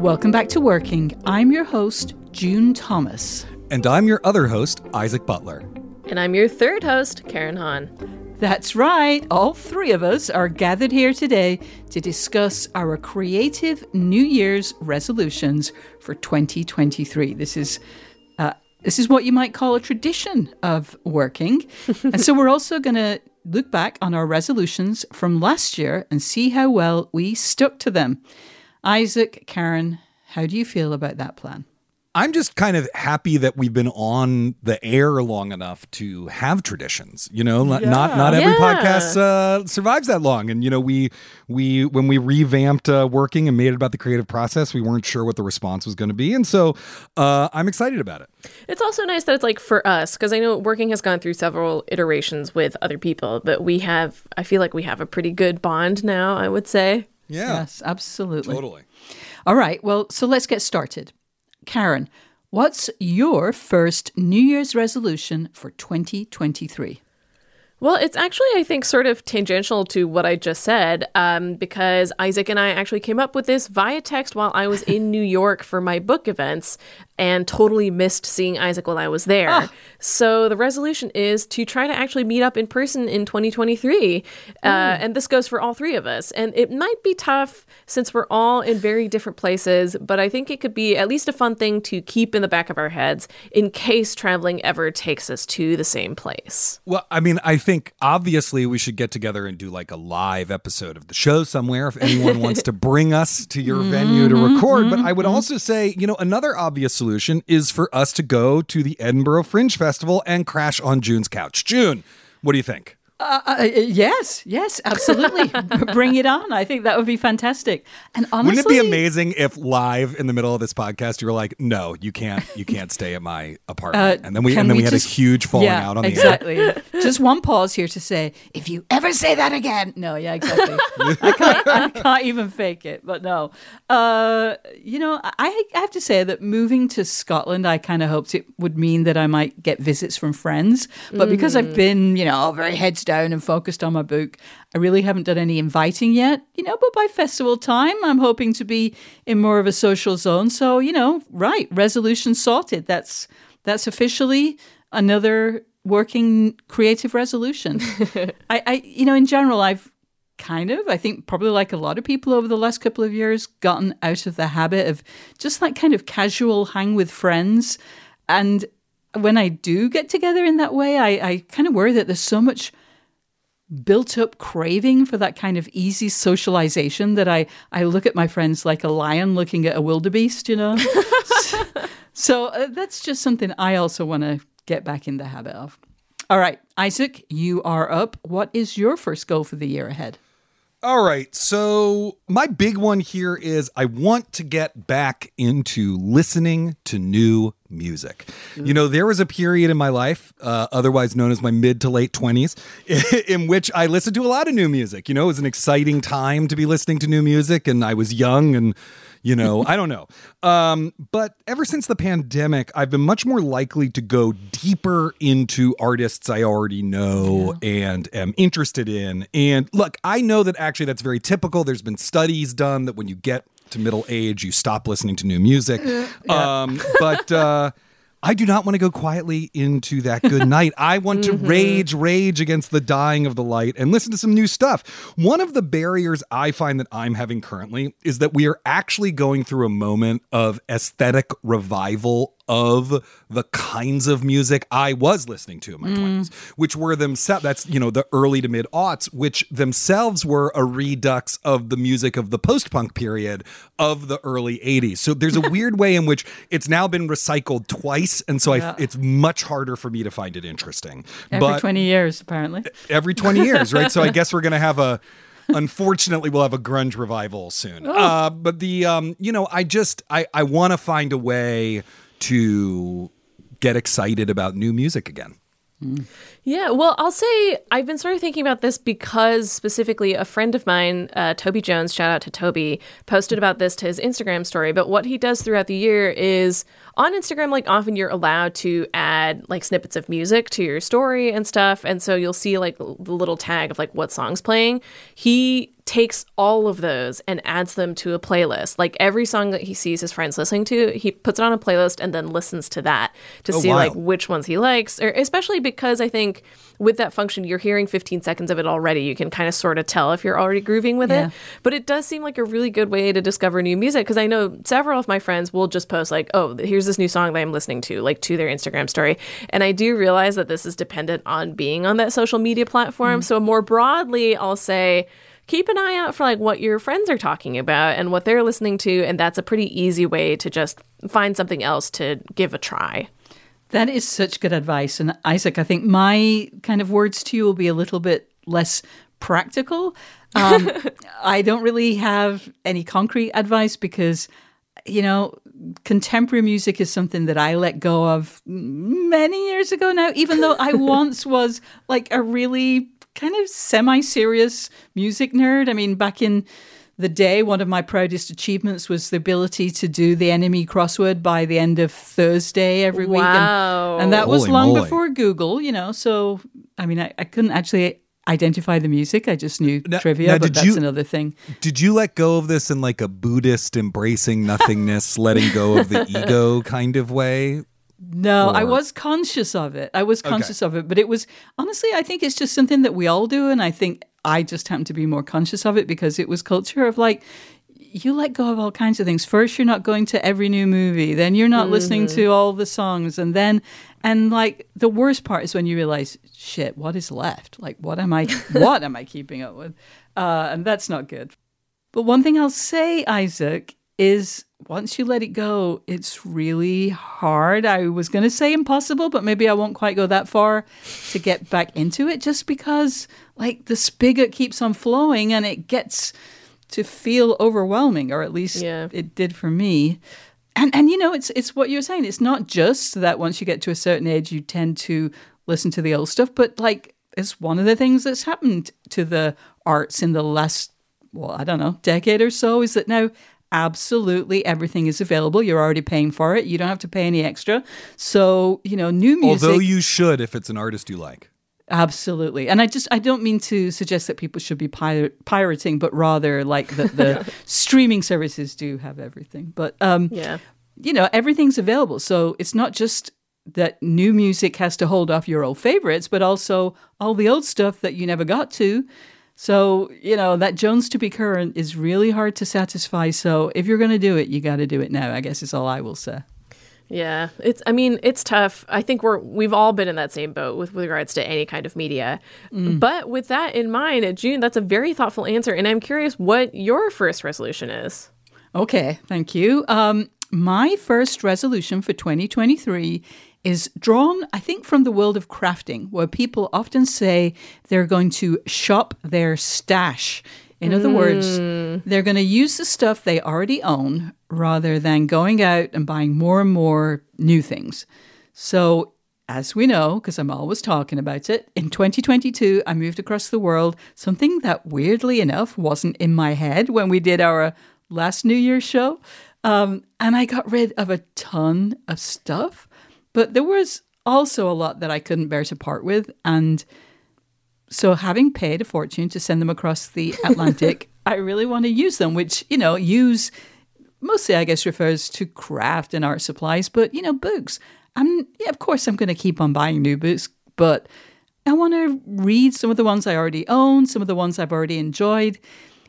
Welcome back to Working. I'm your host, June Thomas. And I'm your other host, Isaac Butler. And I'm your third host, Karen Han. That's right. All three of us are gathered here today to discuss our creative New Year's resolutions for 2023. This is uh, this is what you might call a tradition of working, and so we're also going to look back on our resolutions from last year and see how well we stuck to them. Isaac, Karen, how do you feel about that plan? I'm just kind of happy that we've been on the air long enough to have traditions. You know, yeah. not not every yeah. podcast uh, survives that long. And you know, we we when we revamped uh, working and made it about the creative process, we weren't sure what the response was going to be, and so uh, I'm excited about it. It's also nice that it's like for us because I know working has gone through several iterations with other people, but we have I feel like we have a pretty good bond now. I would say. Yeah. Yes, absolutely. Totally. All right. Well, so let's get started. Karen, what's your first New Year's resolution for 2023? Well, it's actually, I think, sort of tangential to what I just said, um, because Isaac and I actually came up with this via text while I was in New York for my book events and totally missed seeing Isaac while I was there. Ah. So the resolution is to try to actually meet up in person in 2023. Uh, and this goes for all three of us. And it might be tough since we're all in very different places, but I think it could be at least a fun thing to keep in the back of our heads in case traveling ever takes us to the same place. Well, I mean, I think obviously we should get together and do like a live episode of the show somewhere if anyone wants to bring us to your venue to record. But I would also say, you know, another obvious solution is for us to go to the Edinburgh Fringe Festival and crash on June's couch. June, what do you think? Uh, uh, yes, yes, absolutely. Bring it on. I think that would be fantastic. And honestly, Wouldn't it be amazing if live in the middle of this podcast you were like, "No, you can't, you can't stay at my apartment," Uh, and then we and then we, had a huge falling yeah, out on the air. exactly. just one pause here to say, if you ever say that again, no, yeah, exactly. I can't, I can't even fake it, but no. Uh, you know, I, I have to say that moving to Scotland, I kind of hoped it would mean that I might get visits from friends, but because I've been, you know, very heads down and focused on my book, I really haven't done any inviting yet. You know, but by festival time, I'm hoping to be in more of a social zone. So, you know, right, resolution sorted. That's that's officially another working creative resolution. I, I, you know, in general, I've kind of, I think probably like a lot of people over the last couple of years, gotten out of the habit of just that kind of casual hang with friends. And when I do get together in that way, I, I kind of worry that there's so much built up craving for that kind of easy socialization that I, I look at my friends like a lion looking at a wildebeest, you know? so so, uh, that's just something I also want to get back in the habit of. All right, Isaac, you are up. What is your first goal for the year ahead? All right. So, my big one here is I want to get back into listening to new music. You know, there was a period in my life, uh, otherwise known as my mid to late 20s, in which I listened to a lot of new music. You know, it was an exciting time to be listening to new music, and I was young and you know, I don't know. Um, but ever since the pandemic, I've been much more likely to go deeper into artists I already know and am interested in. And look, I know that actually that's very typical. There's been studies done that when you get to middle age, you stop listening to new music. Um, but uh, I do not want to go quietly into that good night. I want to rage, rage against the dying of the light and listen to some new stuff. One of the barriers I find that I'm having currently is that we are actually going through a moment of aesthetic revival of the kinds of music I was listening to in my Mm. 20s, which were themselves, that's, you know, the early to mid aughts, which themselves were a redux of the music of the post punk period of the early 80s. So there's a weird way in which it's now been recycled twice. And so Yeah. I, it's much harder for me to find it interesting. Every but 20 years, apparently. every 20 years, right? So I guess we're going to have a unfortunately we'll have a grunge revival soon. Oh. Uh, but the um, you know, I just I I want to find a way to get excited about new music again. Hmm. Yeah, well, I'll say I've been sort of thinking about this because specifically a friend of mine, uh, Toby Jones, shout out to Toby, posted about this to his Instagram story. But what he does throughout the year is on Instagram, like often you're allowed to add like snippets of music to your story and stuff. And so you'll see like the little tag of like what song's playing. He takes all of those and adds them to a playlist. Like every song that he sees his friends listening to, he puts it on a playlist and then listens to that to Oh, see wow. like which ones he likes, or especially because I think with that function, you're hearing 15 seconds of it already. You can kind of sort of tell if you're already grooving with Yeah. it. But it does seem like a really good way to discover new music because I know several of my friends will just post like, "Oh, here's this new song that I'm listening to," like to their Instagram story. And I do realize that this is dependent on being on that social media platform. Mm. So more broadly, I'll say keep an eye out for like what your friends are talking about and what they're listening to and that's a pretty easy way to just find something else to give a try. That is such good advice. And Isaac, I think my kind of words to you will be a little bit less practical. Um, I don't really have any concrete advice because, you know, contemporary music is something that I let go of many years ago now, even though I once was like a really kind of semi serious music nerd. I mean, back in the day, one of my proudest achievements was the ability to do the NME crossword by the end of Thursday every week. Wow. And, and that was long moly. before Google, you know. So, I mean, I, I couldn't actually identify the music. I just knew Now- trivia, now, but that's you- another thing. Did you let go of this in like a Buddhist embracing nothingness, letting go of the ego kind of way? No, I was conscious of it. I was conscious of it, but it was honestly, I think it's just something that we all do. And I think I just happen to be more conscious of it because it was culture of like, you let go of all kinds of things. First, you're not going to every new movie. Then you're not listening to all the songs. And then, and like the worst part is when you realize, shit, what is left? Like, what am I, what am I keeping up with? Uh, and that's not good. But one thing I'll say, Isaac, is once you let it go, it's really hard. I was going to say impossible, but maybe I won't quite go that far to get back into it just because, like, the spigot keeps on flowing and it gets to feel overwhelming, or at least Yeah. it did for me. And and you know, it's it's what you're saying. It's not just that once you get to a certain age, you tend to listen to the old stuff, but like it's one of the things that's happened to the arts in the last, well, I don't know, decade or so, is that now absolutely everything is available. You're already paying for it. You don't have to pay any extra. So you know, new music. Although you should if it's an artist you like. Absolutely. And I just I don't mean to suggest that people should be pir- pirating, but rather like that the streaming services do have everything. But um Yeah. you know, everything's available. So it's not just that new music has to hold off your old favorites, but also all the old stuff that you never got to. So, you know, that Jones to be current is really hard to satisfy. So if you're going to do it, you got to do it now, I guess is all I will say. Yeah, it's. I mean, it's tough. I think we're we've all been in that same boat with, with regards to any kind of media. But with that in mind, June, that's a very thoughtful answer, and I'm curious what your first resolution is. Okay, thank you. Um, my first resolution for 2023 is drawn, I think, from the world of crafting, where people often say they're going to shop their stash. In other words, they're going to use the stuff they already own rather than going out and buying more and more new things. So, as we know, because I'm always talking about it, in 2022, I moved across the world, something that weirdly enough wasn't in my head when we did our last New Year's show. Um, and I got rid of a ton of stuff, but there was also a lot that I couldn't bear to part with. And so, having paid a fortune to send them across the Atlantic, I really want to use them, which, you know, use mostly, I guess, refers to craft and art supplies, but, you know, books. I'm, yeah, of course, I'm going to keep on buying new books, but I want to read some of the ones I already own, some of the ones I've already enjoyed.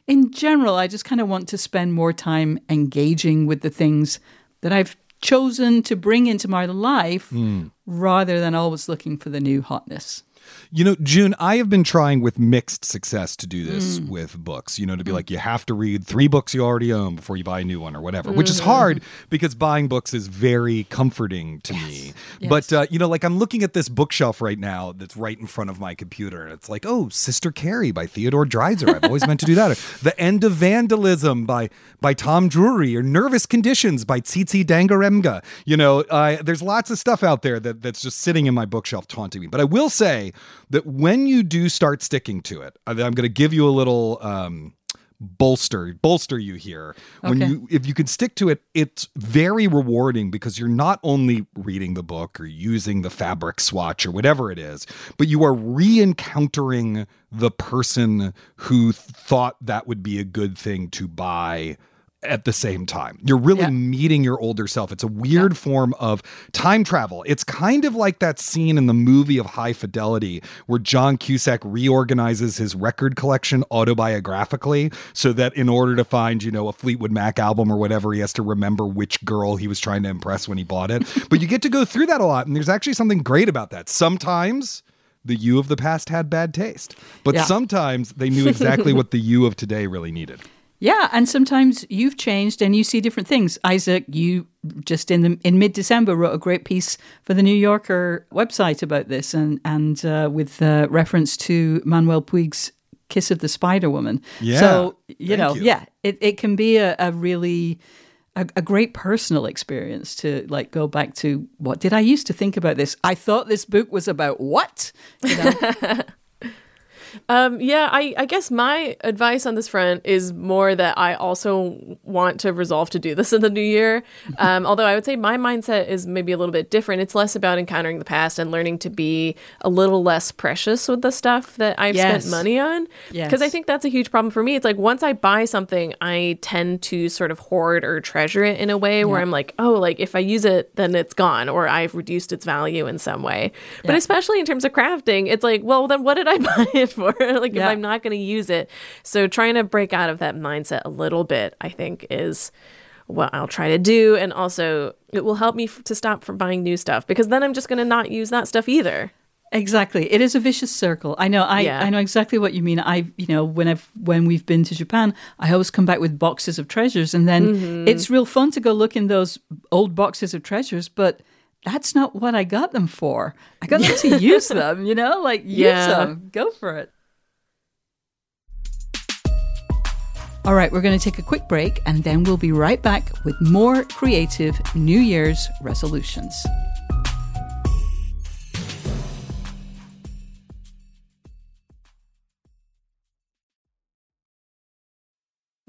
In general, I just kind of want to spend more time engaging with the things that I've chosen to bring into my life mm. rather than always looking for the new hotness. You know, June, I have been trying with mixed success to do this mm. with books, you know, to be mm. like, you have to read three books you already own before you buy a new one or whatever, mm. which is mm-hmm. hard because buying books is very comforting to yes. me. Yes. But, uh, you know, like I'm looking at this bookshelf right now that's right in front of my computer, and it's like, oh, Sister Carrie by Theodore Dreiser. I've always meant to do that. the End of Vandalism by, by Tom Drury, or Nervous Conditions by Tsitsi Dangarembga. You know, uh, there's lots of stuff out there that, that's just sitting in my bookshelf taunting me. But I will say, that when you do start sticking to it, I'm going to give you a little um, bolster bolster you here when okay. you if you can stick to it it's very rewarding because you're not only reading the book or using the fabric swatch or whatever it is but you are re-encountering the person who thought that would be a good thing to buy at the same time. You're really yeah. meeting your older self. It's a weird yeah. form of time travel. It's kind of like that scene in the movie of High Fidelity where John Cusack reorganizes his record collection autobiographically so that in order to find, you know, a Fleetwood Mac album or whatever, he has to remember which girl he was trying to impress when he bought it. but you get to go through that a lot and there's actually something great about that. Sometimes the you of the past had bad taste, but yeah. sometimes they knew exactly what the you of today really needed. Yeah, and sometimes you've changed and you see different things. Isaac, you just in the in mid December wrote a great piece for the New Yorker website about this, and and uh, with uh, reference to Manuel Puig's Kiss of the Spider Woman. Yeah. So you know, you. yeah, it, it can be a, a really a, a, great personal experience to like go back to what did I used to think about this? I thought this book was about what? You know? Um, yeah, I, I guess my advice on this front is more that I also want to resolve to do this in the new year. Um, although I would say my mindset is maybe a little bit different. It's less about encountering the past and learning to be a little less precious with the stuff that I've yes. spent money on. Because yes. I think that's a huge problem for me. It's like once I buy something, I tend to sort of hoard or treasure it in a way where I'm like, oh, like if I use it, then it's gone or I've reduced its value in some way. But especially in terms of crafting, it's like, well, then what did I buy it for? For like yeah. if i'm not going to use it so trying to break out of that mindset a little bit i think is what i'll try to do and also it will help me f- to stop from buying new stuff because then i'm just going to not use that stuff either Exactly. It is a vicious circle. I know I, yeah. I know exactly what you mean. I you know, when I've when we've been to Japan, I always come back with boxes of treasures and then mm-hmm. it's real fun to go look in those old boxes of treasures, but that's not what I got them for. I got them to use them, you know? Like use yeah. them. Go for it. All right, we're going to take a quick break and then we'll be right back with more creative New Year's resolutions.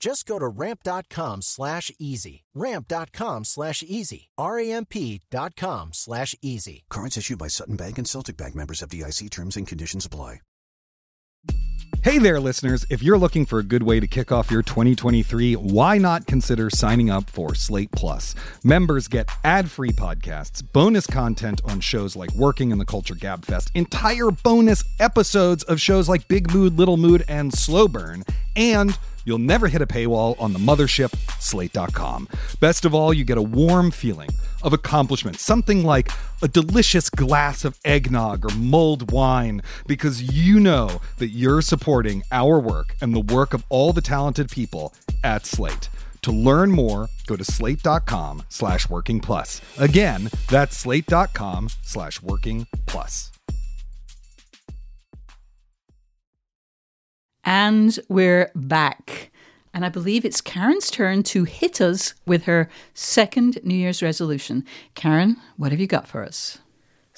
Just go to ramp.com slash easy. Ramp.com slash easy. R-A-M-P.com slash easy. Cards issued by Sutton Bank and Celtic Bank members FDIC terms and conditions apply. Hey there, listeners. If you're looking for a good way to kick off your 2023, why not consider signing up for Slate Plus? Members get ad free podcasts, bonus content on shows like Working in the Culture Gab Fest, entire bonus episodes of shows like Big Mood, Little Mood, and Slow Burn, and You'll never hit a paywall on the mothership, slate.com. Best of all, you get a warm feeling of accomplishment, something like a delicious glass of eggnog or mulled wine, because you know that you're supporting our work and the work of all the talented people at Slate. To learn more, go to slate.com slash working plus. Again, that's slate.com slash working plus. And we're back. And I believe it's Karen's turn to hit us with her second New Year's resolution. Karen, what have you got for us?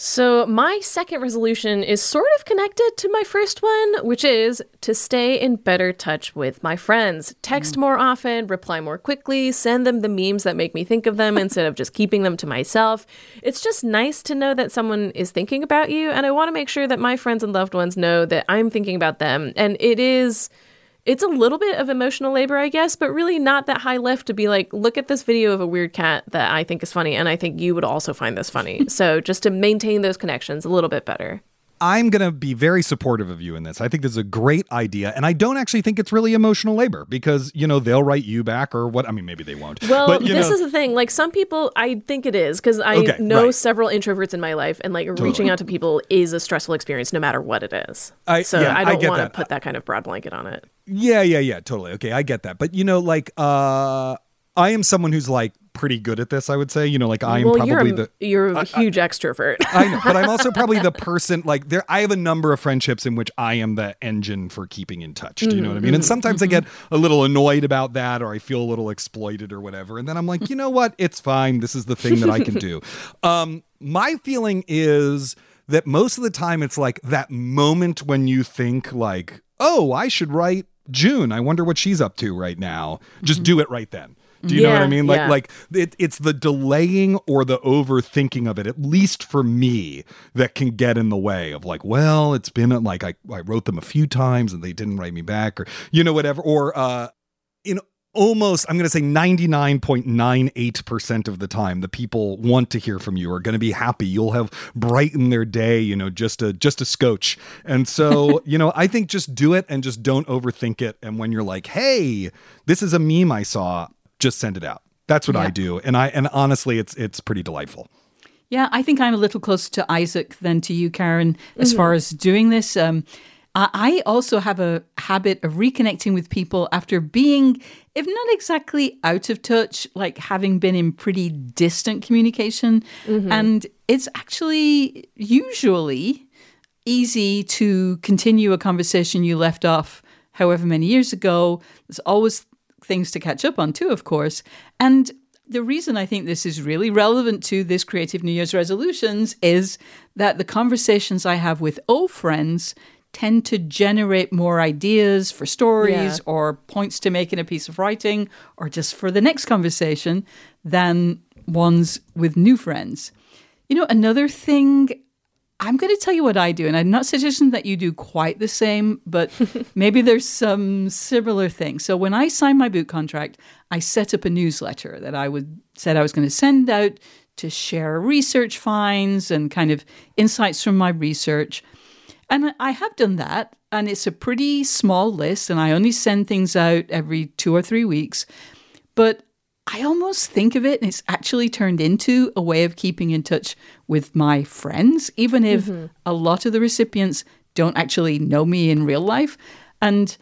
So, my second resolution is sort of connected to my first one, which is to stay in better touch with my friends. Text more often, reply more quickly, send them the memes that make me think of them instead of just keeping them to myself. It's just nice to know that someone is thinking about you, and I want to make sure that my friends and loved ones know that I'm thinking about them. And it is it's a little bit of emotional labor, I guess, but really not that high lift to be like, look at this video of a weird cat that I think is funny, and I think you would also find this funny. so just to maintain those connections a little bit better. I'm going to be very supportive of you in this. I think this is a great idea. And I don't actually think it's really emotional labor because, you know, they'll write you back or what. I mean, maybe they won't. Well, but, this know, is the thing. Like, some people, I think it is because I Okay, know right. several introverts in my life, and like reaching out to people is a stressful experience no matter what it is. I- so yeah, I I don't want to put that kind of broad blanket on it. Yeah, yeah, yeah, totally. Okay, I get that. But, you know, like, uh, I am someone who's like pretty good at this, I would say. You know, like, I am well, probably you're a, the. you're a huge extrovert. I know, but I'm also probably the person like there. I have a number of friendships in which I am the engine for keeping in touch. Do you know what I mean? And mm-hmm, sometimes I mm-hmm. get a little annoyed about that, or I feel a little exploited, or whatever. And then I'm like, you know what? It's fine. This is the thing that I can do. Um, my feeling is that most of the time it's like that moment when you think like, oh, I should write June. I wonder what she's up to right now. Just mm-hmm. do it right then. Do you know what I mean? Like, yeah. like it, it's the delaying or the overthinking of it, at least for me, that can get in the way of like, well, it's been like I, I wrote them a few times and they didn't write me back, or you know, whatever. Or uh, in almost, I'm going to say 99.98% of the time, the people want to hear from you are going to be happy. You'll have brightened their day, you know, just a just a scotch. And so, you know, I think just do it and just don't overthink it. And when you're like, hey, this is a meme I saw, just send it out. That's what I do. And I and honestly, it's it's pretty delightful. Yeah, I think I'm a little closer to Isaac than to you, Karen, as far as doing this. Um, I I also have a habit of reconnecting with people after being, if not exactly out of touch, like having been in pretty distant communication. And it's actually usually easy to continue a conversation you left off however many years ago. There's always things to catch up on, too, of course. And the reason I think this is really relevant to this creative New Year's resolutions is that the conversations I have with old friends tend to generate more ideas for stories Yeah. or points to make in a piece of writing or just for the next conversation than ones with new friends. You know, another thing I'm going to tell you what I do, and I'm not suggesting that you do quite the same, but maybe there's some similar things. So when I signed my boot contract, I set up a newsletter that I would said I was going to send out to share research finds and kind of insights from my research. And I have done that, and it's a pretty small list, and I only send things out every two or three weeks. But I almost think of it, and it's actually turned into a way of keeping in touch with my friends, even if a lot of the recipients don't actually know me in real life. And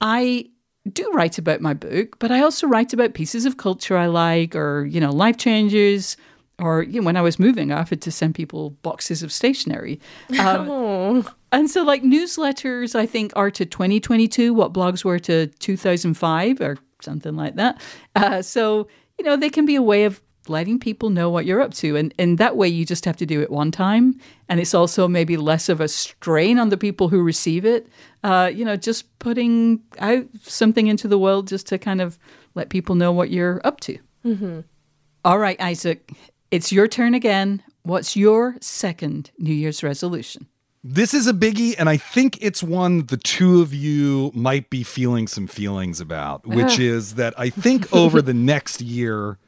I do write about my book, but I also write about pieces of culture I like, or, you know, life changes. Or you know, when I was moving, I offered to send people boxes of stationery. Um, and so, like newsletters, I think are to 2022 what blogs were to 2005 or something like that. Uh, so, you know, they can be a way of letting people know what you're up to. And, and that way, you just have to do it one time. And it's also maybe less of a strain on the people who receive it. Uh, you know, just putting out something into the world just to kind of let people know what you're up to. All right, Isaac, it's your turn again. What's your second New Year's resolution? This is a biggie, and I think it's one the two of you might be feeling some feelings about, which is that I think over the next year,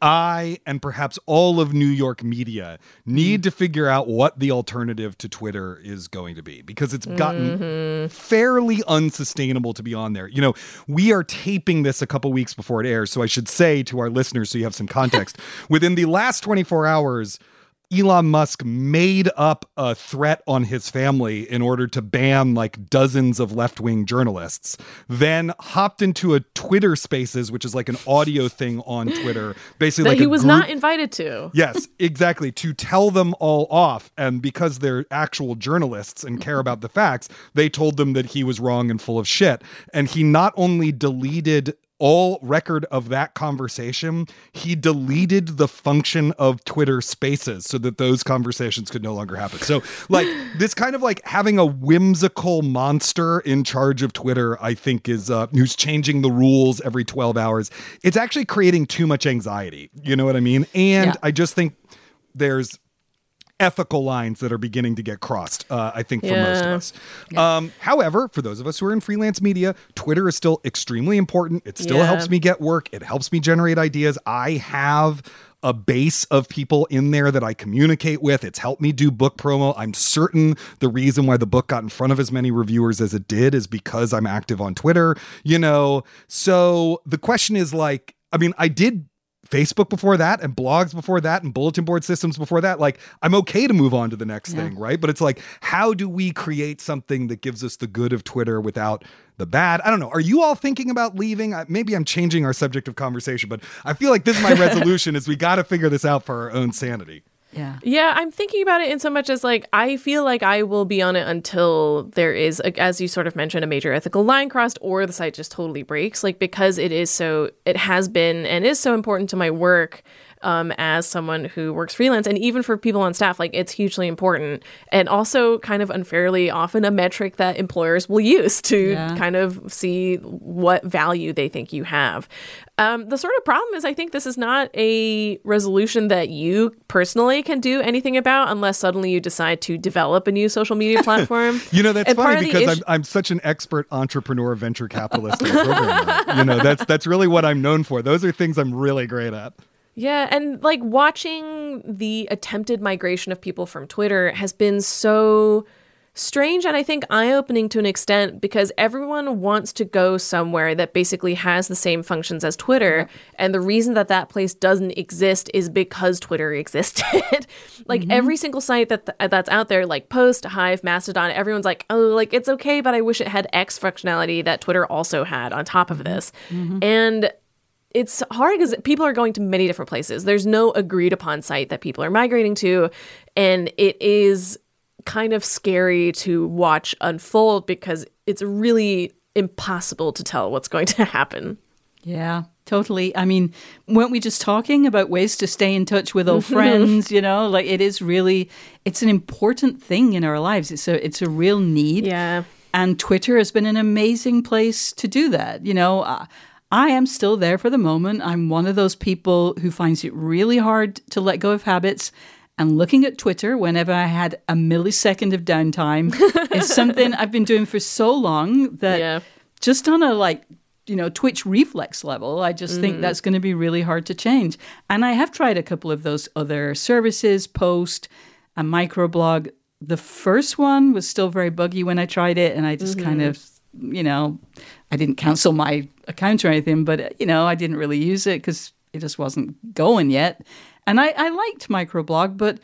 I and perhaps all of New York media need to figure out what the alternative to Twitter is going to be because it's gotten Mm-hmm. fairly unsustainable to be on there. You know, we are taping this a couple weeks before it airs, so I should say to our listeners so you have some context. Within the last 24 hours, Elon Musk made up a threat on his family in order to ban like dozens of left wing journalists, then hopped into a Twitter Spaces, which is like an audio thing on Twitter, basically that like he was group- not invited to. Yes, exactly. To tell them all off. And because they're actual journalists and care about the facts, they told them that he was wrong and full of shit. And he not only deleted all record of that conversation, he deleted the function of Twitter spaces so that those conversations could no longer happen. So, like, this kind of like having a whimsical monster in charge of Twitter, I think, is uh, who's changing the rules every 12 hours. It's actually creating too much anxiety. You know what I mean? And Yeah. I just think there's ethical lines that are beginning to get crossed, uh, I think, for most of Yeah. us. Um, however, for those of us who are in freelance media, Twitter is still extremely important. It still Yeah. helps me get work, it helps me generate ideas. I have a base of people in there that I communicate with. It's helped me do book promo. I'm certain the reason why the book got in front of as many reviewers as it did is because I'm active on Twitter, you know. So the question is like, I mean, I did Facebook before that and blogs before that and bulletin board systems before that. Like, I'm okay to move on to the next thing, right? But it's like, how do we create something that gives us the good of Twitter without the bad? I don't know. Are you all thinking about leaving? Maybe I'm changing our subject of conversation, but I feel like this is my resolution is we got to figure this out for our own sanity. Yeah. Yeah, I'm thinking about it in so much as like I feel like I will be on it until there is, a, as you sort of mentioned, a major ethical line crossed, or the site just totally breaks. Like because it is so, it has been and is so important to my work um, as someone who works freelance, and even for people on staff, like it's hugely important, and also kind of unfairly often a metric that employers will use to Yeah. kind of see what value they think you have. Um, the sort of problem is, I think this is not a resolution that you personally can do anything about unless suddenly you decide to develop a new social media platform. You know, that's And funny because I'm, I'm such an expert entrepreneur, venture capitalist, programmer. you know, that's that's really what I'm known for. Those are things I'm really great at. Yeah, and like watching the attempted migration of people from Twitter has been so strange and I think eye opening to an extent because everyone wants to go somewhere that basically has the same functions as Twitter. And the reason that that place doesn't exist is because Twitter existed. like mm-hmm. every single site that that's out there, like Post, Hive, Mastodon, everyone's like, oh, like it's okay, but I wish it had X functionality that Twitter also had on top of mm-hmm. this. Mm-hmm. And it's hard because people are going to many different places. There's no agreed upon site that people are migrating to. And it is kind of scary to watch unfold because it's really impossible to tell what's going to happen. Yeah, totally. I mean, weren't we just talking about ways to stay in touch with old friends? You know, like it is really, it's an important thing in our lives. It's a, it's a real need. Yeah. And Twitter has been an amazing place to do that. You know, uh, I am still there for the moment. I'm one of those people who finds it really hard to let go of habits. And looking at Twitter whenever I had a millisecond of downtime is something I've been doing for so long that Yeah. just on a like, you know, Twitch reflex level, I just think mm-hmm. that's going to be really hard to change. And I have tried a couple of those other services, Post, a microblog. The first one was still very buggy when I tried it, and I just kind mm-hmm. of, you know, I didn't cancel my account or anything, but you know, I didn't really use it because it just wasn't going yet. And I, I liked microblog, but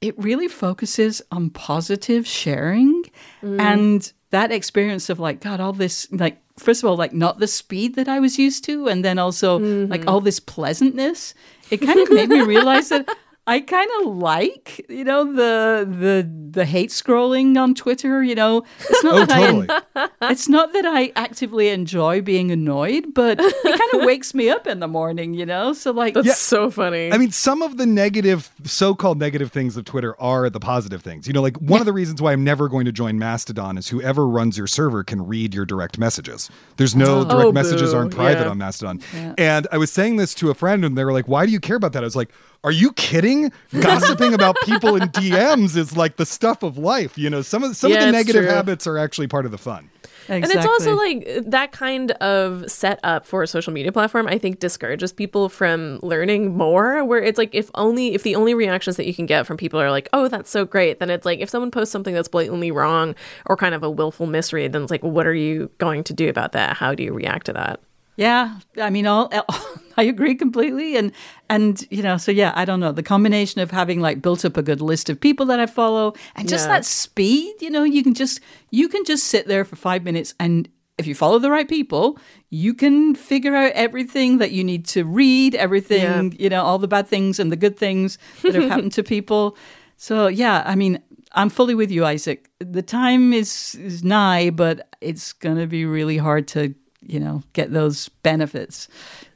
it really focuses on positive sharing mm. and that experience of like, God, all this like first of all, like not the speed that I was used to, and then also like mm-hmm. all this pleasantness. It kind of made me realize that I kind of like, you know, the the the hate scrolling on Twitter. You know, it's not Oh, that totally. I it's not that I actively enjoy being annoyed, but it kind of wakes me up in the morning. You know, so like That's so funny. I mean, some of the negative, so-called negative things of Twitter are the positive things. You know, like one of the reasons why I'm never going to join Mastodon is whoever runs your server can read your direct messages. There's no oh, direct Oh, messages boo. aren't private Yeah. on Mastodon. And I was saying this to a friend, and they were like, "Why do you care about that?" I was like, "Are you kidding? Gossiping about people in DMs is like the stuff of life. You know, some of some of the negative true. habits are actually part of the fun." And it's also like that kind of setup for a social media platform, I think discourages people from learning more. Where it's like, if only, if the only reactions that you can get from people are like, oh, that's so great, then it's like, if someone posts something that's blatantly wrong or kind of a willful misread, then it's like, what are you going to do about that? How do you react to that? Yeah, I mean, all, I agree completely, and and you know, so yeah, I don't know the combination of having like built up a good list of people that I follow, and just yeah. that speed. You know, you can just you can just sit there for five minutes, and if you follow the right people, you can figure out everything that you need to read, everything yeah. you know, all the bad things and the good things that have happened to people. So yeah, I mean, I'm fully with you, Isaac. The time is is nigh, but it's going to be really hard to you know, get those benefits.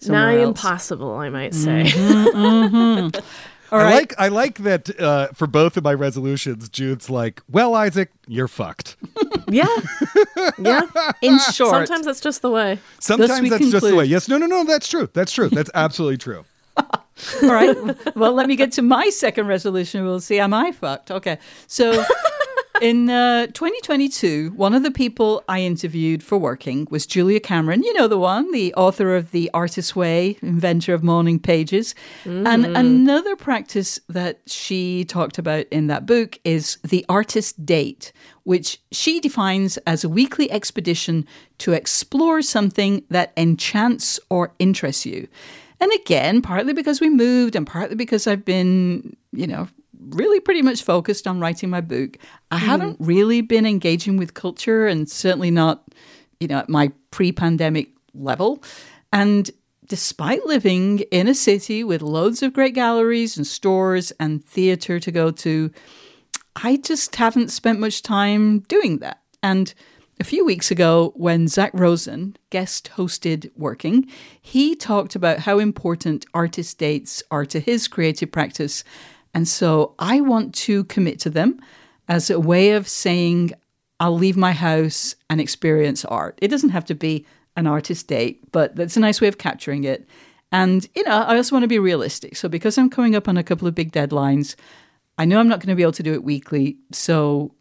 Nigh impossible, I might say. Mm-hmm, mm-hmm. I right. like I like that uh, for both of my resolutions. Jude's like, "Well, Isaac, you're fucked." yeah, yeah. In short, sometimes that's just the way. Sometimes that's conclude. just the way. Yes, no, no, no. That's true. That's true. That's absolutely true. All right. Well, let me get to my second resolution. We'll see. Am I fucked? Okay. So in uh, 2022, one of the people I interviewed for working was Julia Cameron. You know the one, the author of The Artist's Way, inventor of morning pages. Mm. And another practice that she talked about in that book is the artist date, which she defines as a weekly expedition to explore something that enchants or interests you. And again, partly because we moved and partly because I've been, you know, really pretty much focused on writing my book. I mm. haven't really been engaging with culture and certainly not, you know, at my pre pandemic level. And despite living in a city with loads of great galleries and stores and theatre to go to, I just haven't spent much time doing that. And a few weeks ago, when Zach Rosen guest hosted Working, he talked about how important artist dates are to his creative practice and so I want to commit to them as a way of saying, I'll leave my house and experience art. It doesn't have to be an artist date, but that's a nice way of capturing it. And, you know, I also want to be realistic. So because I'm coming up on a couple of big deadlines, I know I'm not going to be able to do it weekly. So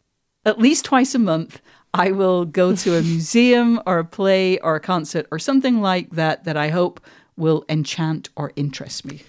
at least twice a month, I will go to a museum or a play or a concert or something like that that I hope will enchant or interest me.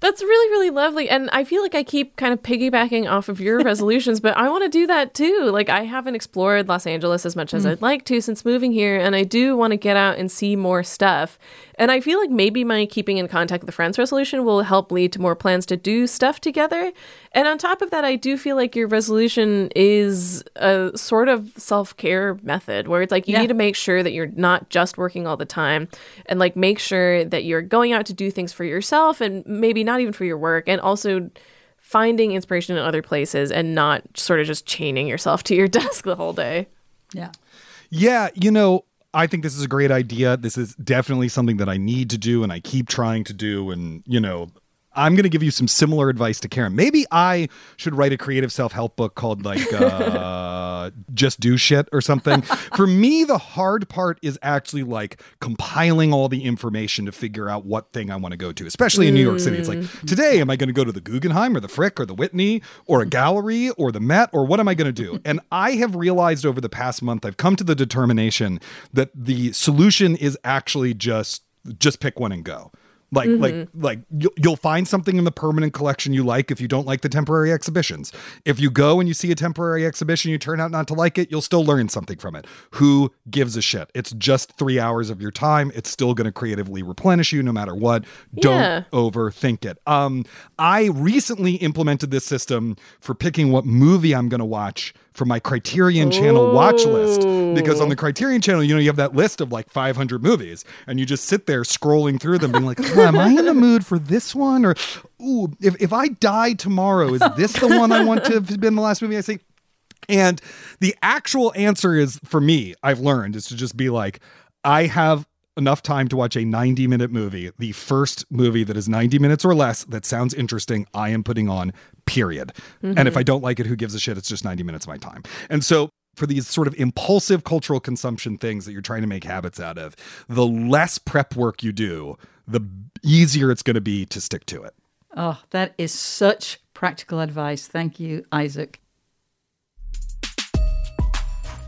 That's really, really lovely. And I feel like I keep kind of piggybacking off of your resolutions, but I want to do that too. Like, I haven't explored Los Angeles as much as mm. I'd like to since moving here, and I do want to get out and see more stuff. And I feel like maybe my keeping in contact with the friends resolution will help lead to more plans to do stuff together. And on top of that, I do feel like your resolution is a sort of self care method where it's like you yeah. need to make sure that you're not just working all the time and like make sure that you're going out to do things for yourself and maybe not even for your work and also finding inspiration in other places and not sort of just chaining yourself to your desk the whole day. Yeah. Yeah, you know, I think this is a great idea. This is definitely something that I need to do and I keep trying to do. And, you know, I'm going to give you some similar advice to Karen. Maybe I should write a creative self help book called like uh, Just Do Shit or something. For me, the hard part is actually like compiling all the information to figure out what thing I want to go to, especially in New York City. It's like, mm. today, am I going to go to the Guggenheim or the Frick or the Whitney or a gallery or the Met or what am I going to do? And I have realized over the past month, I've come to the determination that the solution is actually just just pick one and go. Like mm-hmm. like like you'll find something in the permanent collection you like if you don't like the temporary exhibitions. If you go and you see a temporary exhibition you turn out not to like it, you'll still learn something from it. Who gives a shit? It's just 3 hours of your time. It's still going to creatively replenish you no matter what. Don't yeah. overthink it. Um I recently implemented this system for picking what movie I'm going to watch for my Criterion Channel watch list because on the Criterion Channel, you know, you have that list of like 500 movies, and you just sit there scrolling through them, being like, oh, "Am I in the mood for this one?" Or, "Ooh, if if I die tomorrow, is this the one I want to have been the last movie I see?" And the actual answer is for me, I've learned is to just be like, I have enough time to watch a 90 minute movie, the first movie that is 90 minutes or less that sounds interesting, I am putting on, period. Mm-hmm. And if I don't like it, who gives a shit? It's just 90 minutes of my time. And so for these sort of impulsive cultural consumption things that you're trying to make habits out of, the less prep work you do, the easier it's going to be to stick to it. Oh, that is such practical advice. Thank you, Isaac.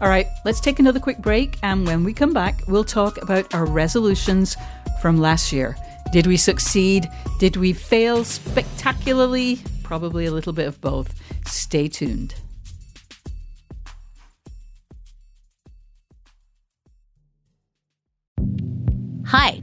All right, let's take another quick break. And when we come back, we'll talk about our resolutions from last year. Did we succeed? Did we fail spectacularly? Probably a little bit of both. Stay tuned. Hi,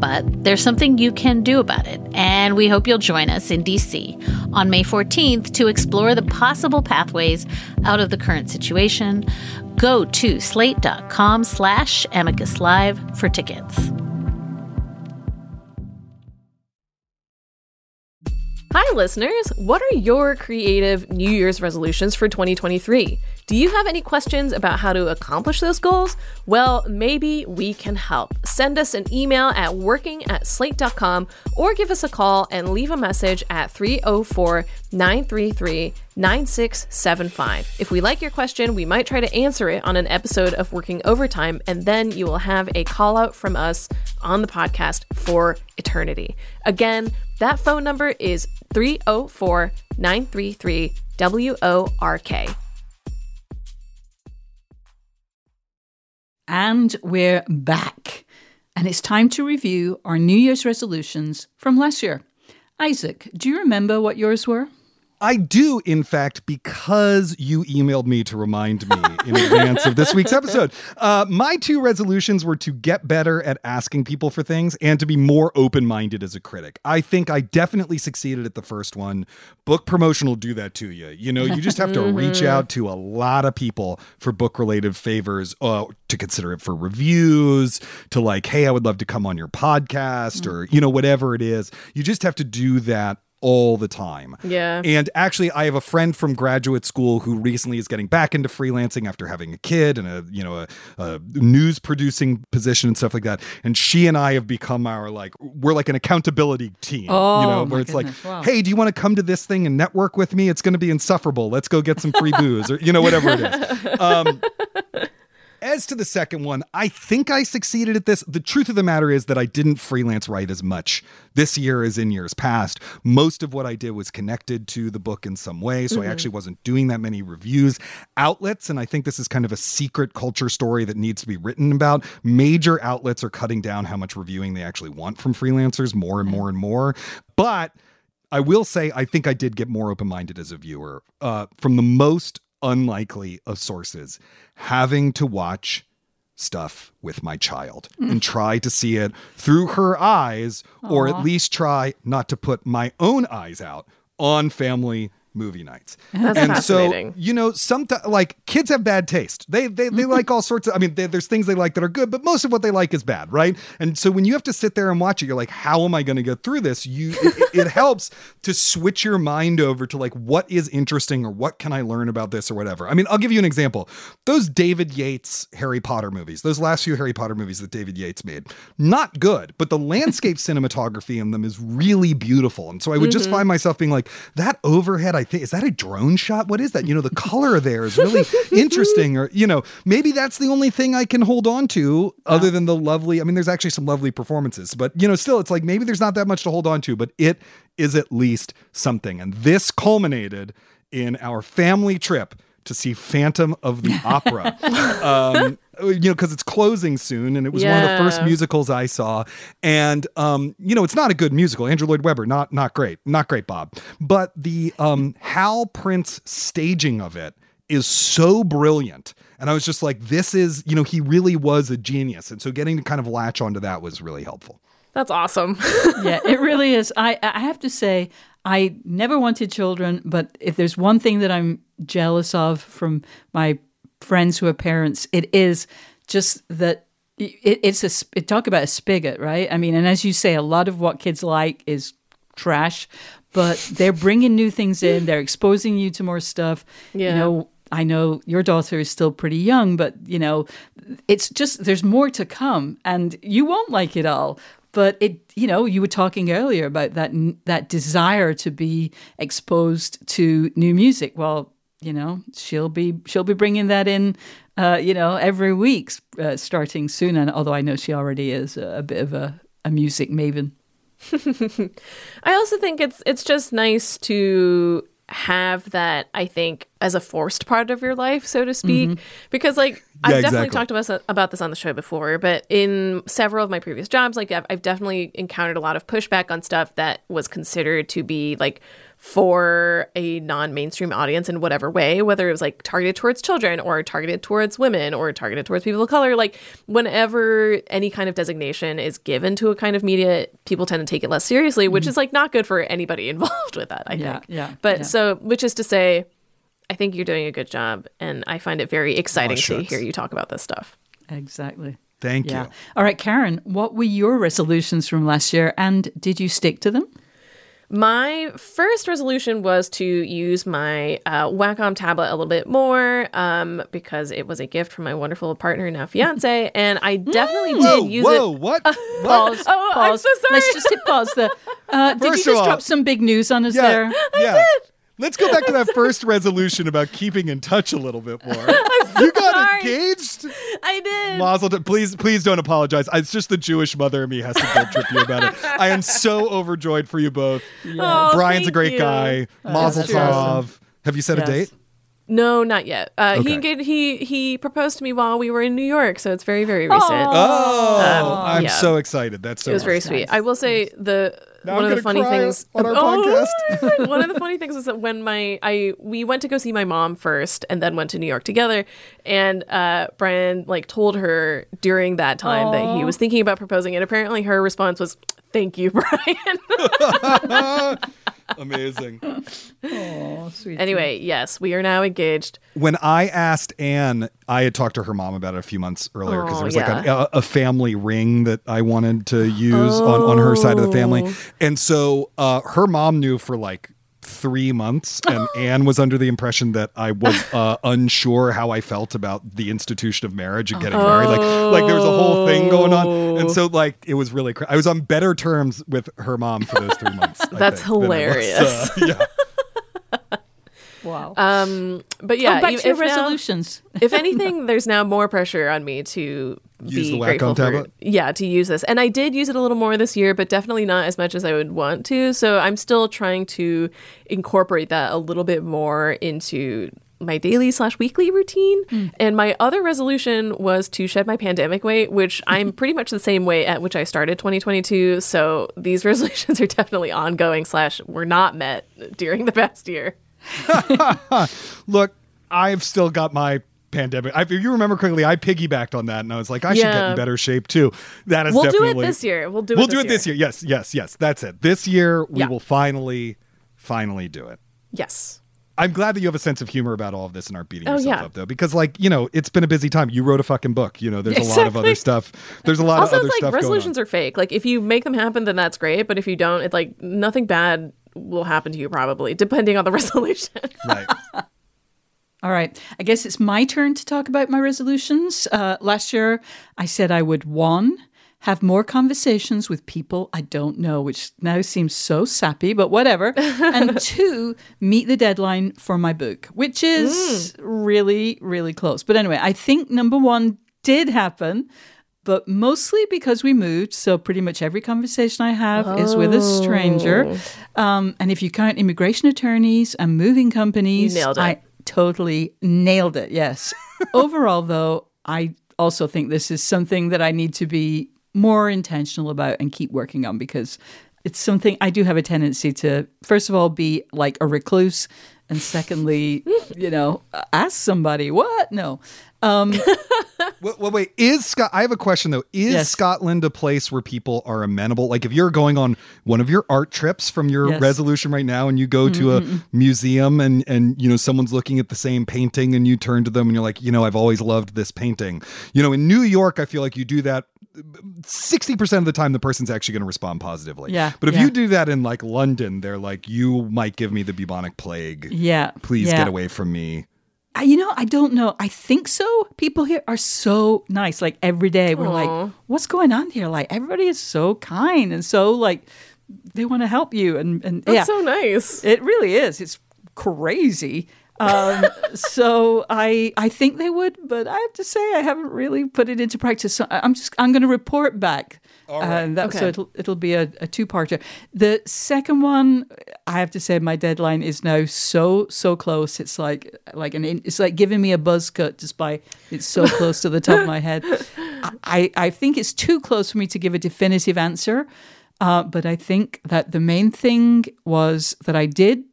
But there's something you can do about it, and we hope you'll join us in DC on May 14th to explore the possible pathways out of the current situation. Go to slate.com slash amicus live for tickets. Hi, listeners. What are your creative New Year's resolutions for 2023? Do you have any questions about how to accomplish those goals? Well, maybe we can help. Send us an email at working at slate.com or give us a call and leave a message at 304 933 9675. If we like your question, we might try to answer it on an episode of Working Overtime, and then you will have a call out from us on the podcast for eternity. Again, that phone number is 304 933 WORK. And we're back. And it's time to review our New Year's resolutions from last year. Isaac, do you remember what yours were? I do, in fact, because you emailed me to remind me in advance of this week's episode. Uh, my two resolutions were to get better at asking people for things and to be more open minded as a critic. I think I definitely succeeded at the first one. Book promotion will do that to you. You know, you just have to reach out to a lot of people for book related favors, uh, to consider it for reviews, to like, hey, I would love to come on your podcast, or, you know, whatever it is. You just have to do that all the time. Yeah. And actually I have a friend from graduate school who recently is getting back into freelancing after having a kid and a, you know, a, a, news producing position and stuff like that. And she and I have become our like we're like an accountability team, oh, you know, where it's goodness. like, wow. "Hey, do you want to come to this thing and network with me? It's going to be insufferable. Let's go get some free booze or you know whatever it is." Um as to the second one, I think I succeeded at this. The truth of the matter is that I didn't freelance write as much this year as in years past. Most of what I did was connected to the book in some way, so mm-hmm. I actually wasn't doing that many reviews outlets. And I think this is kind of a secret culture story that needs to be written about. Major outlets are cutting down how much reviewing they actually want from freelancers more and more and more. But I will say, I think I did get more open minded as a viewer. Uh, from the most unlikely of sources having to watch stuff with my child mm. and try to see it through her eyes Aww. or at least try not to put my own eyes out on family movie nights. That's and so you know, sometimes like kids have bad taste. They they they like all sorts of. I mean, they, there's things they like that are good, but most of what they like is bad, right? And so when you have to sit there and watch it, you're like, how am I going to get through this? You it, it helps to switch your mind over to like what is interesting or what can I learn about this or whatever. I mean, I'll give you an example. Those David Yates Harry Potter movies, those last few Harry Potter movies that David Yates made, not good, but the landscape cinematography in them is really beautiful. And so I would mm-hmm. just find myself being like, that overhead I think is that a drone shot? What is that? You know, the color there is really interesting. Or you know, maybe that's the only thing I can hold on to, other than the lovely. I mean, there's actually some lovely performances, but you know, still, it's like maybe there's not that much to hold on to, but it is at least something. And this culminated in our family trip to see Phantom of the Opera. um, you know, because it's closing soon, and it was yeah. one of the first musicals I saw. And um, you know, it's not a good musical. Andrew Lloyd Webber, not not great, not great, Bob. But the um, Hal Prince staging of it is so brilliant. And I was just like, this is, you know, he really was a genius. And so getting to kind of latch onto that was really helpful. That's awesome. yeah, it really is. I I have to say, I never wanted children, but if there's one thing that I'm jealous of from my friends who are parents, it is just that it, it's a it, talk about a spigot, right? I mean, and as you say, a lot of what kids like is trash, but they're bringing new things in. They're exposing you to more stuff. Yeah. You know, I know your daughter is still pretty young, but you know, it's just there's more to come, and you won't like it all. But it, you know, you were talking earlier about that that desire to be exposed to new music. Well, you know, she'll be she'll be bringing that in, uh, you know, every week uh, starting soon. And although I know she already is a, a bit of a, a music maven. I also think it's it's just nice to have that I think as a forced part of your life, so to speak, mm-hmm. because like yeah, I've definitely exactly. talked about about this on the show before, but in several of my previous jobs, like I've, I've definitely encountered a lot of pushback on stuff that was considered to be like for a non-mainstream audience in whatever way whether it was like targeted towards children or targeted towards women or targeted towards people of color like whenever any kind of designation is given to a kind of media people tend to take it less seriously which mm-hmm. is like not good for anybody involved with that i yeah, think yeah but yeah. so which is to say i think you're doing a good job and i find it very exciting oh, to hear you talk about this stuff exactly Thank yeah. you. All right, Karen, what were your resolutions from last year and did you stick to them? My first resolution was to use my uh, Wacom tablet a little bit more um, because it was a gift from my wonderful partner, now fiance, and I definitely whoa, did use whoa, it. what? Uh, pause. oh, pause. I'm so sorry. Let's just hit pause there. Uh, did you just all- drop some big news on us Yeah, there? yeah. did. Let's go back to that first resolution about keeping in touch a little bit more. So you got sorry. engaged? I did. Mazel tov. Please, please don't apologize. It's just the Jewish mother in me has to guilt trip you about it. I am so overjoyed for you both. Oh, Brian's a great you. guy. Mazel tov. Have you set Yes. a date? No, not yet. Uh, He engaged, he he proposed to me while we were in New York, so it's very very recent. Oh, I'm yeah. so excited. That's so It was very awesome. sweet. I will say the Now one I'm of the funny things on our Oh, podcast. one of the funny things was that when my I we went to go see my mom first and then went to New York together and uh Brian like told her during that time that he was thinking about proposing and apparently her response was thank you Brian. Amazing. Oh, sweet. anyway, yes, we are now engaged. when I asked Anne, I had talked to her mom about it a few months earlier because Oh, there was yeah. like a, a family ring that I wanted to use on, on her side of the family. Oh. And so uh, her mom knew for like three months, and Anne was under the impression that I was uh, unsure how I felt about the institution of marriage and getting married. Like, like there was a whole thing going on. And so, like, it was really, cra- I was on better terms with her mom for those three months. That's think, than I was, hilarious. uh, yeah. Wow. Um but yeah, oh, back e- to your if now- resolutions. if anything, there's now more pressure on me to Use be the Wacom grateful for, tablet? yeah, to use this. And I did use it a little more this year, but definitely not as much as I would want to. So I'm still trying to incorporate that a little bit more into my daily slash weekly routine. Hmm. And my other resolution was to shed my pandemic weight, which I'm pretty much the same weight at which I started 2022. So these resolutions are definitely ongoing slash were not met during the past year. Look, I've still got my pandemic. I, if you remember correctly, I piggybacked on that, and I was like, I should get in better shape too. That is definitely. We'll do it this year. We'll do it We'll this do it this year. Yes, yes, yes. That's it. This year we Yeah. will finally, finally do it. Yes. I'm glad that you have a sense of humor about all of this and aren't beating Oh, yourself yeah. up though, because like you know, it's been a busy time. You wrote a fucking book. You know, there's a lot of other stuff. There's a lot also of other it's like stuff going on. resolutions are fake like if you make them happen then that's great but if you don't it's like nothing bad will happen to you probably depending on the resolution right. All right. I guess it's my turn to talk about my resolutions. Uh, last year, I said I would one, have more conversations with people I don't know, which now seems so sappy, but whatever. and two, meet the deadline for my book, which is really, really close. But anyway, I think number one did happen. But mostly because we moved, so pretty much every conversation I have is with a stranger. Um, and if you count immigration attorneys and moving companies, You nailed it. I, totally nailed it. Yes. Overall, though, I also think this is something that I need to be more intentional about and keep working on because it's something I do have a tendency to, first of all, be like a recluse. And secondly, you know, ask somebody, what? No. Um, Well, well, wait. Is Scott? I have a question though. Is Yes. Scotland a place where people are amenable? Like, if you're going on one of your art trips from your Yes. Mm-hmm, resolution right now, and you go to a museum, and and you know someone's looking at the same painting, and you turn to them, and you're like, you know, I've always loved this painting. You know, in New York, I feel like you do that. Sixty percent of the time, the person's actually going to respond positively. Yeah, But if yeah. you do that in like London, they're like, you might give me the bubonic plague. yeah. Please yeah. get away from me. I- You know, I don't know. I think so. People here are so nice. Like every day, we're like, "What's going on here?" Like everybody is so kind and so like they want to help you. And and That's yeah, so nice. it really is. It's crazy. Um, so I I think they would, but I have to say I haven't really put it into practice. So I'm just I'm going to report back. And uh, that, So it'll it'll be a, a two parter. The second one, I have to say, my deadline is now so so close. It's like like an it's like giving me a buzz cut just by it's so close to the top of my head. I I think it's too close for me to give a definitive answer. Uh, but I think that the main thing was that I did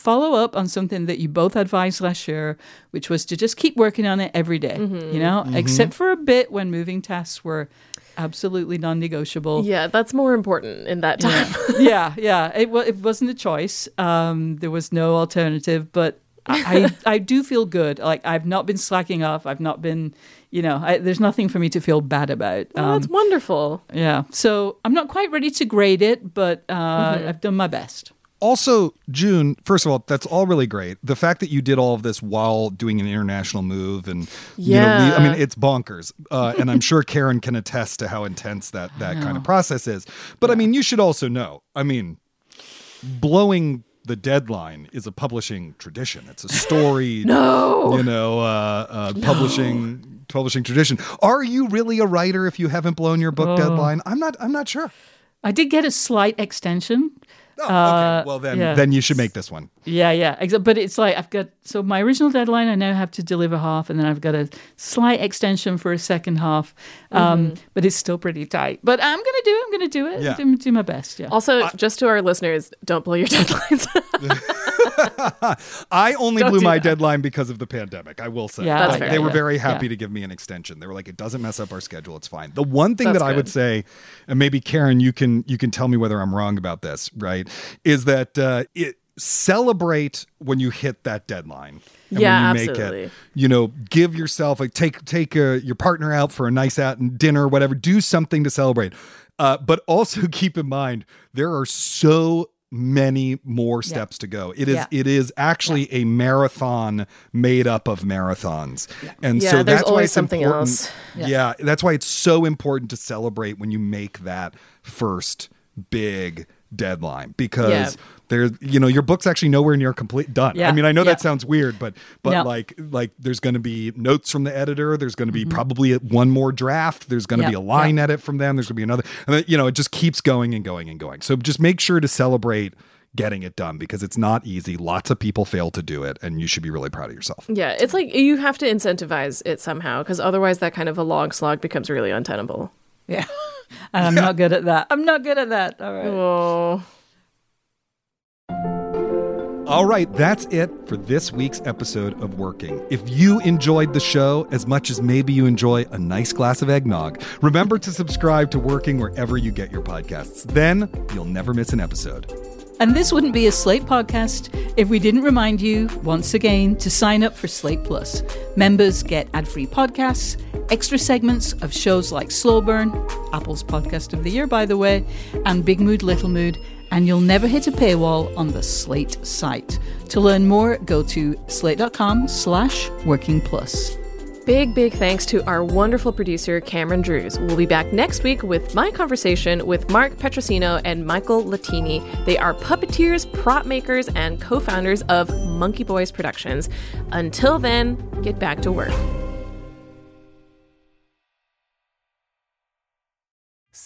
follow up on something that you both advised last year, which was to just keep working on it every day, You mm-hmm. know, mm-hmm. except for a bit when moving tasks were absolutely non-negotiable. Yeah, that's more important in that time. yeah, yeah. It it wasn't a choice. Um, there was no alternative, but. I, I I do feel good. Like I've not been slacking off. I've not been, you know, I, there's nothing for me to feel bad about. Oh, Um, that's wonderful. yeah. So I'm not quite ready to grade it, but uh, I've done my best. Also, June, first of all, that's all really great. The fact that you did all of this while doing an international move and you know, Yeah. I mean, it's bonkers. Uh, and I'm sure Karen can attest to how intense that that kind of process is. But I mean, you should also know. I mean, blowing the deadline is a publishing tradition. It's a story. no, you know, uh, uh, publishing publishing tradition. Are you really a writer if you haven't blown your book deadline? I'm not. I'm not sure. I did get a slight extension. Oh, okay. Uh, well, then yeah. then you should make this one. Yeah, yeah. Exa- But it's like I've got so my original deadline. I now have to deliver half, and then I've got a slight extension for a second half. Um, But it's still pretty tight. But I'm gonna do it. I'm gonna do it. Yeah. Do, do my best. Yeah. Also, just to our listeners, don't blow your deadlines. I only Don't blew my that. deadline because of the pandemic. I will say. Yeah, Like, fair. they were yeah, very happy yeah. to give me an extension. They were like, it doesn't mess up our schedule. It's fine. The one thing That's that I would say, and maybe Karen, you can you can tell me whether I'm wrong about this, right? Is that uh, it celebrate when you hit that deadline. And Yeah, when you make absolutely. it, you know, give yourself like take take uh, your partner out for a nice out and dinner, whatever. Do something to celebrate. Uh, but also keep in mind there are so many more steps to go. It is Yeah. it is actually a marathon made up of marathons. And Yeah, so that's why it's something important. else. Yeah. that's why it's so important to celebrate when you make that first big deadline because Yeah. There you know your book's actually nowhere near complete done. I mean, I know yeah. that sounds weird, but but No. like like there's going to be notes from the editor, there's going to be mm-hmm. probably one more draft, there's going to Yeah, be a line edit from them, there's going to be another and then, you know, it just keeps going and going and going. So just make sure to celebrate getting it done because it's not easy. Lots of people fail to do it and you should be really proud of yourself. yeah, it's like you have to incentivize it somehow because otherwise that kind of a log slog becomes really untenable. Yeah. and I'm not good at that. I'm not good at that. All right. Oh, All right, that's it for this week's episode of Working. If you enjoyed the show as much as maybe you enjoy a nice glass of eggnog, remember to subscribe to Working wherever you get your podcasts. Then you'll never miss an episode. And this wouldn't be a Slate podcast if we didn't remind you once again to sign up for Slate Plus. Members get ad free podcasts, extra segments of shows like Slow Burn, Apple's podcast of the year, by the way, and Big Mood, Little Mood. And you'll never hit a paywall on the Slate site. To learn more, go to slate.com slash working plus. big, big thanks to our wonderful producer, Cameron Drews. We'll be back next week with my conversation with Mark Petrosino and Michael Latini. They are puppeteers, prop makers, and co founders of Monkey Boys Productions. Until then, get back to work.